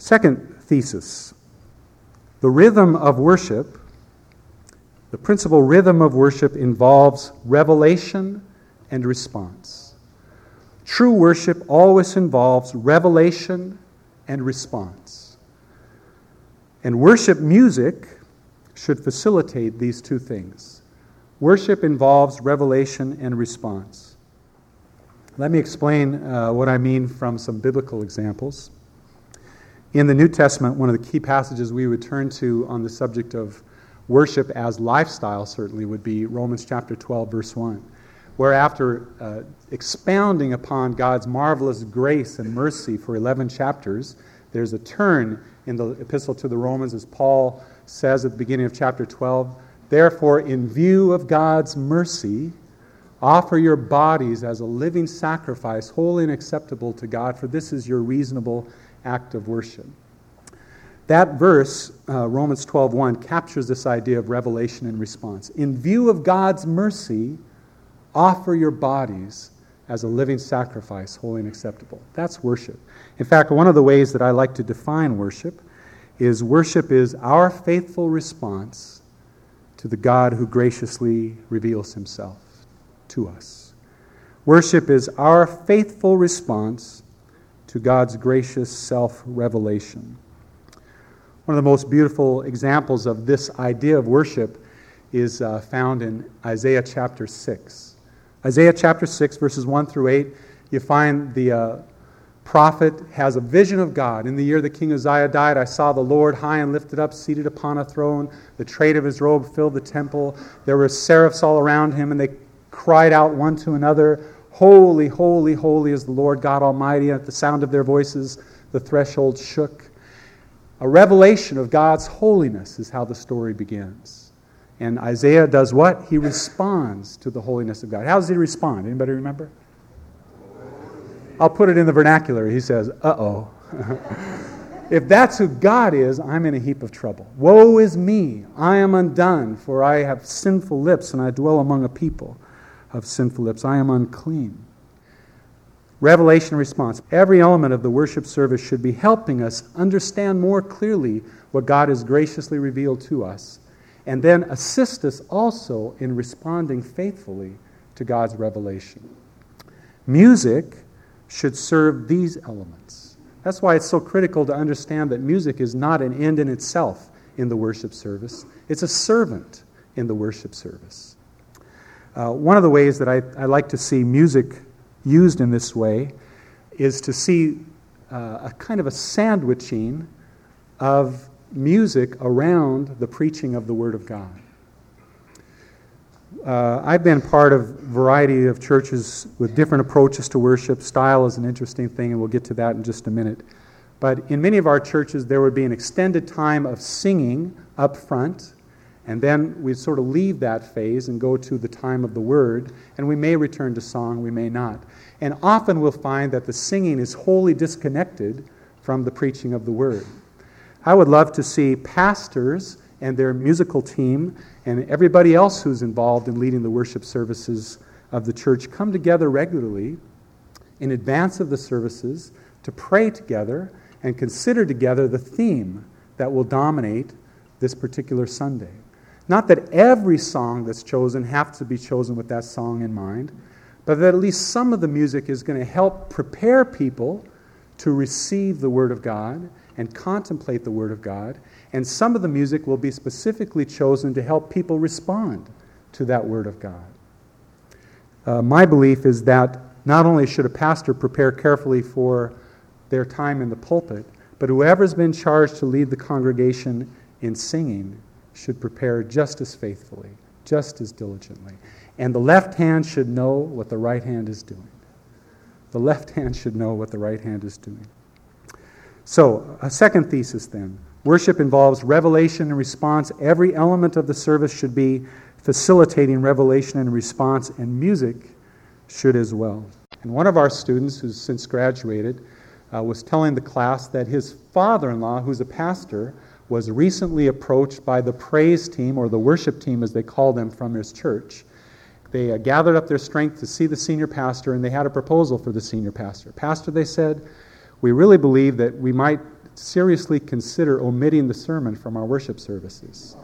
Second thesis the rhythm of worship, the principal rhythm of worship involves revelation and response. True worship always involves revelation and response. And worship music should facilitate these two things. Worship involves revelation and response. Let me explain uh, what I mean from some biblical examples. In the New Testament, one of the key passages we would turn to on the subject of worship as lifestyle certainly would be Romans chapter 12, verse 1, where after uh, expounding upon God's marvelous grace and mercy for 11 chapters, there's a turn in the epistle to the Romans as Paul says at the beginning of chapter 12, Therefore, in view of God's mercy, offer your bodies as a living sacrifice, holy and acceptable to God, for this is your reasonable act of worship. That verse, uh, Romans 12:1, captures this idea of revelation and response. In view of God's mercy, offer your bodies as a living sacrifice, holy and acceptable. That's worship. In fact, one of the ways that I like to define worship is worship is our faithful response to the God who graciously reveals himself to us. Worship is our faithful response to God's gracious self revelation. One of the most beautiful examples of this idea of worship is uh, found in Isaiah chapter 6. Isaiah chapter 6, verses 1 through 8, you find the uh, prophet has a vision of God. In the year that King Uzziah died, I saw the Lord high and lifted up, seated upon a throne. The train of his robe filled the temple. There were seraphs all around him, and they cried out one to another, Holy, holy, holy is the Lord God Almighty. And At the sound of their voices, the threshold shook. A revelation of God's holiness is how the story begins. And Isaiah does what? He responds to the holiness of God. How does he respond? Anybody remember? I'll put it in the vernacular. He says, uh oh. if that's who God is, I'm in a heap of trouble. Woe is me. I am undone, for I have sinful lips and I dwell among a people of sinful lips. I am unclean. Revelation response. Every element of the worship service should be helping us understand more clearly what God has graciously revealed to us, and then assist us also in responding faithfully to God's revelation. Music should serve these elements. That's why it's so critical to understand that music is not an end in itself in the worship service, it's a servant in the worship service. Uh, one of the ways that I, I, like to see music used in this way is to see uh, a kind of a sandwiching of music around the preaching of the Word of God. Uh, I've been part of a variety of churches with different approaches to worship. Style is an interesting thing, and we'll get to that in just a minute. But in many of our churches, there would be an extended time of singing up front and then we sort of leave that phase and go to the time of the word, and we may return to song, we may not. And often we'll find that the singing is wholly disconnected from the preaching of the word. I would love to see pastors and their musical team and everybody else who's involved in leading the worship services of the church come together regularly in advance of the services to pray together and consider together the theme that will dominate this particular Sunday. Not that every song that's chosen has to be chosen with that song in mind, but that at least some of the music is going to help prepare people to receive the Word of God and contemplate the Word of God. And some of the music will be specifically chosen to help people respond to that Word of God. Uh, my belief is that not only should a pastor prepare carefully for their time in the pulpit, but whoever's been charged to lead the congregation in singing should prepare just as faithfully, just as diligently. And the left hand should know what the right hand is doing. The left hand should know what the right hand is doing. So, a second thesis then worship involves revelation and response. Every element of the service should be facilitating revelation and response, and music should as well. And one of our students, who's since graduated, uh, was telling the class that his father in law, who's a pastor, was recently approached by the praise team, or the worship team as they call them, from his church. They uh, gathered up their strength to see the senior pastor, and they had a proposal for the senior pastor. Pastor, they said, we really believe that we might seriously consider omitting the sermon from our worship services.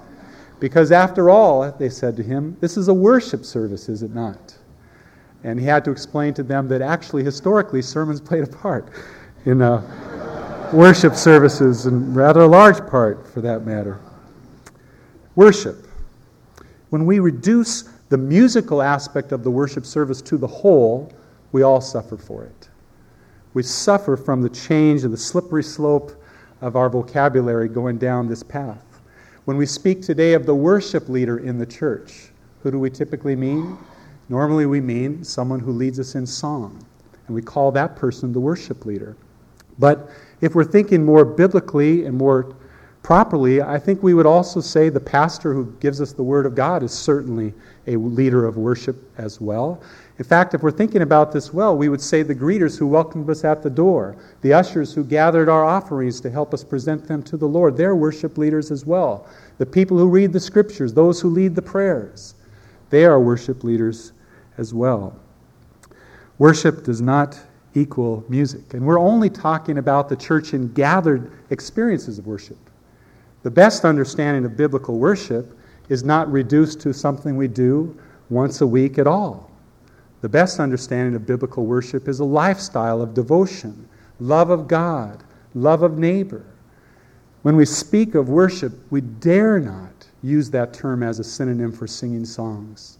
Because after all, they said to him, this is a worship service, is it not? And he had to explain to them that actually, historically, sermons played a part in uh, worship services, and rather a large part for that matter. Worship. When we reduce the musical aspect of the worship service to the whole, we all suffer for it. We suffer from the change and the slippery slope of our vocabulary going down this path. When we speak today of the worship leader in the church, who do we typically mean? Normally, we mean someone who leads us in song, and we call that person the worship leader. But if we're thinking more biblically and more properly, I think we would also say the pastor who gives us the Word of God is certainly a leader of worship as well. In fact, if we're thinking about this well, we would say the greeters who welcomed us at the door, the ushers who gathered our offerings to help us present them to the Lord, they're worship leaders as well. The people who read the scriptures, those who lead the prayers, they are worship leaders as well. Worship does not equal music. And we're only talking about the church in gathered experiences of worship. The best understanding of biblical worship is not reduced to something we do once a week at all. The best understanding of biblical worship is a lifestyle of devotion, love of God, love of neighbor. When we speak of worship, we dare not use that term as a synonym for singing songs.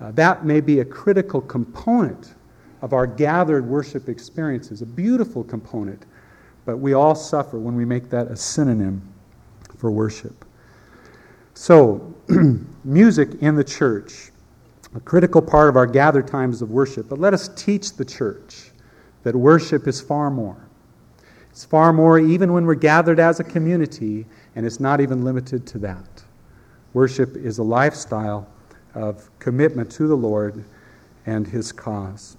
Uh, that may be a critical component of our gathered worship experiences, a beautiful component, but we all suffer when we make that a synonym for worship. So, music in the church, a critical part of our gathered times of worship, but let us teach the church that worship is far more. It's far more even when we're gathered as a community, and it's not even limited to that. Worship is a lifestyle of commitment to the Lord and His cause.